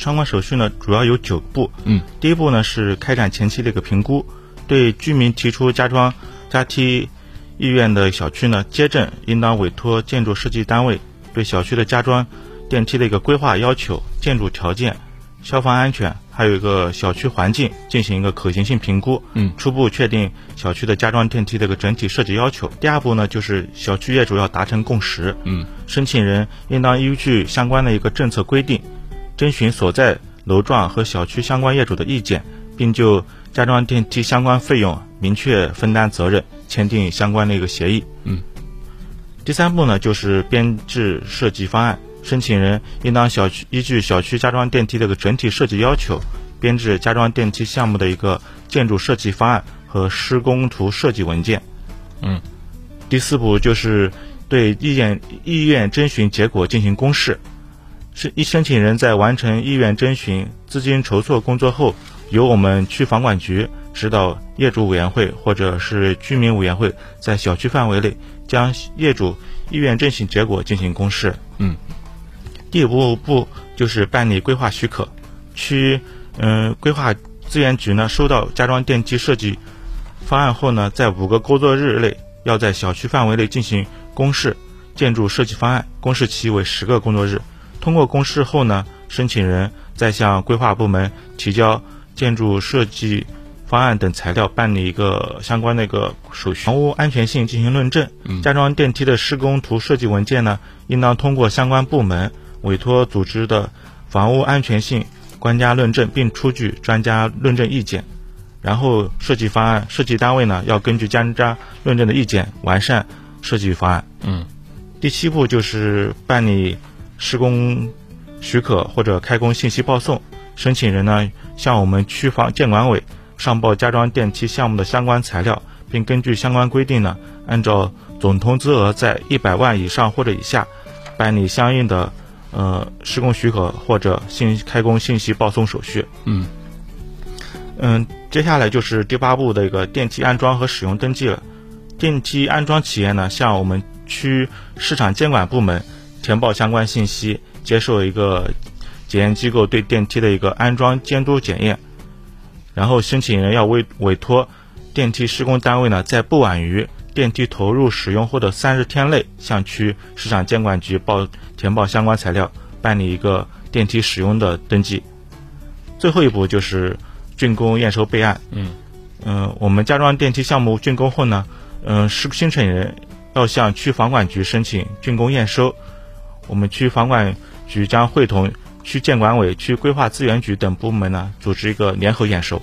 相关手续呢，主要有九步。嗯，第一步呢是开展前期的一个评估，对居民提出加装加梯意愿的小区呢，街镇应当委托建筑设计单位对小区的加装电梯的一个规划要求、建筑条件、消防安全，还有一个小区环境进行一个可行性评估。嗯，初步确定小区的加装电梯的一个整体设计要求。第二步呢，就是小区业主要达成共识。嗯，申请人应当依据相关的一个政策规定，征询所在楼幢和小区相关业主的意见，并就加装电梯相关费用明确分担责任，签订相关的一个协议。嗯，第三步呢，就是编制设计方案。申请人应当小区依据小区加装电梯的一个整体设计要求，编制加装电梯项目的一个建筑设计方案和施工图设计文件。嗯，第四步就是对意见意愿征询结果进行公示。申一申请人在完成意愿征询、资金筹措工作后，由我们区房管局指导业主委员会或者是居民委员会，在小区范围内将业主意愿征询结果进行公示。嗯。第五步就是办理规划许可，区嗯规划资源局呢收到家装电梯设计方案后呢，在五个工作日内要在小区范围内进行公示建筑设计方案，公示期为十个工作日。通过公示后呢，申请人再向规划部门提交建筑设计方案等材料，办理一个相关的一个手续。房屋安全性进行论证，加装电梯的施工图设计文件呢，应当通过相关部门。委托组织的房屋安全性专家论证，并出具专家论证意见。然后设计方案设计单位呢，要根据专家论证的意见完善设计方案。嗯，第七步就是办理施工许可或者开工信息报送。申请人呢，向我们区房建管委上报加装电梯项目的相关材料，并根据相关规定呢，按照总投资额在一百万以上或者以下，办理相应的。呃，施工许可或者信开工信息报送手续。嗯嗯，接下来就是第八步的一个电梯安装和使用登记了。电梯安装企业呢，向我们区市场监管部门填报相关信息，接受一个检验机构对电梯的一个安装监督检验。然后申请人要委委托电梯施工单位呢，在不晚于电梯投入使用后的三十天内，向区市场监管局报填报相关材料，办理一个电梯使用的登记。最后一步就是竣工验收备案。嗯嗯，我们加装电梯项目竣工后呢，嗯，申申请人要向区房管局申请竣工验收，我们区房管局将会同区建管委、区规划资源局等部门呢，组织一个联合验收。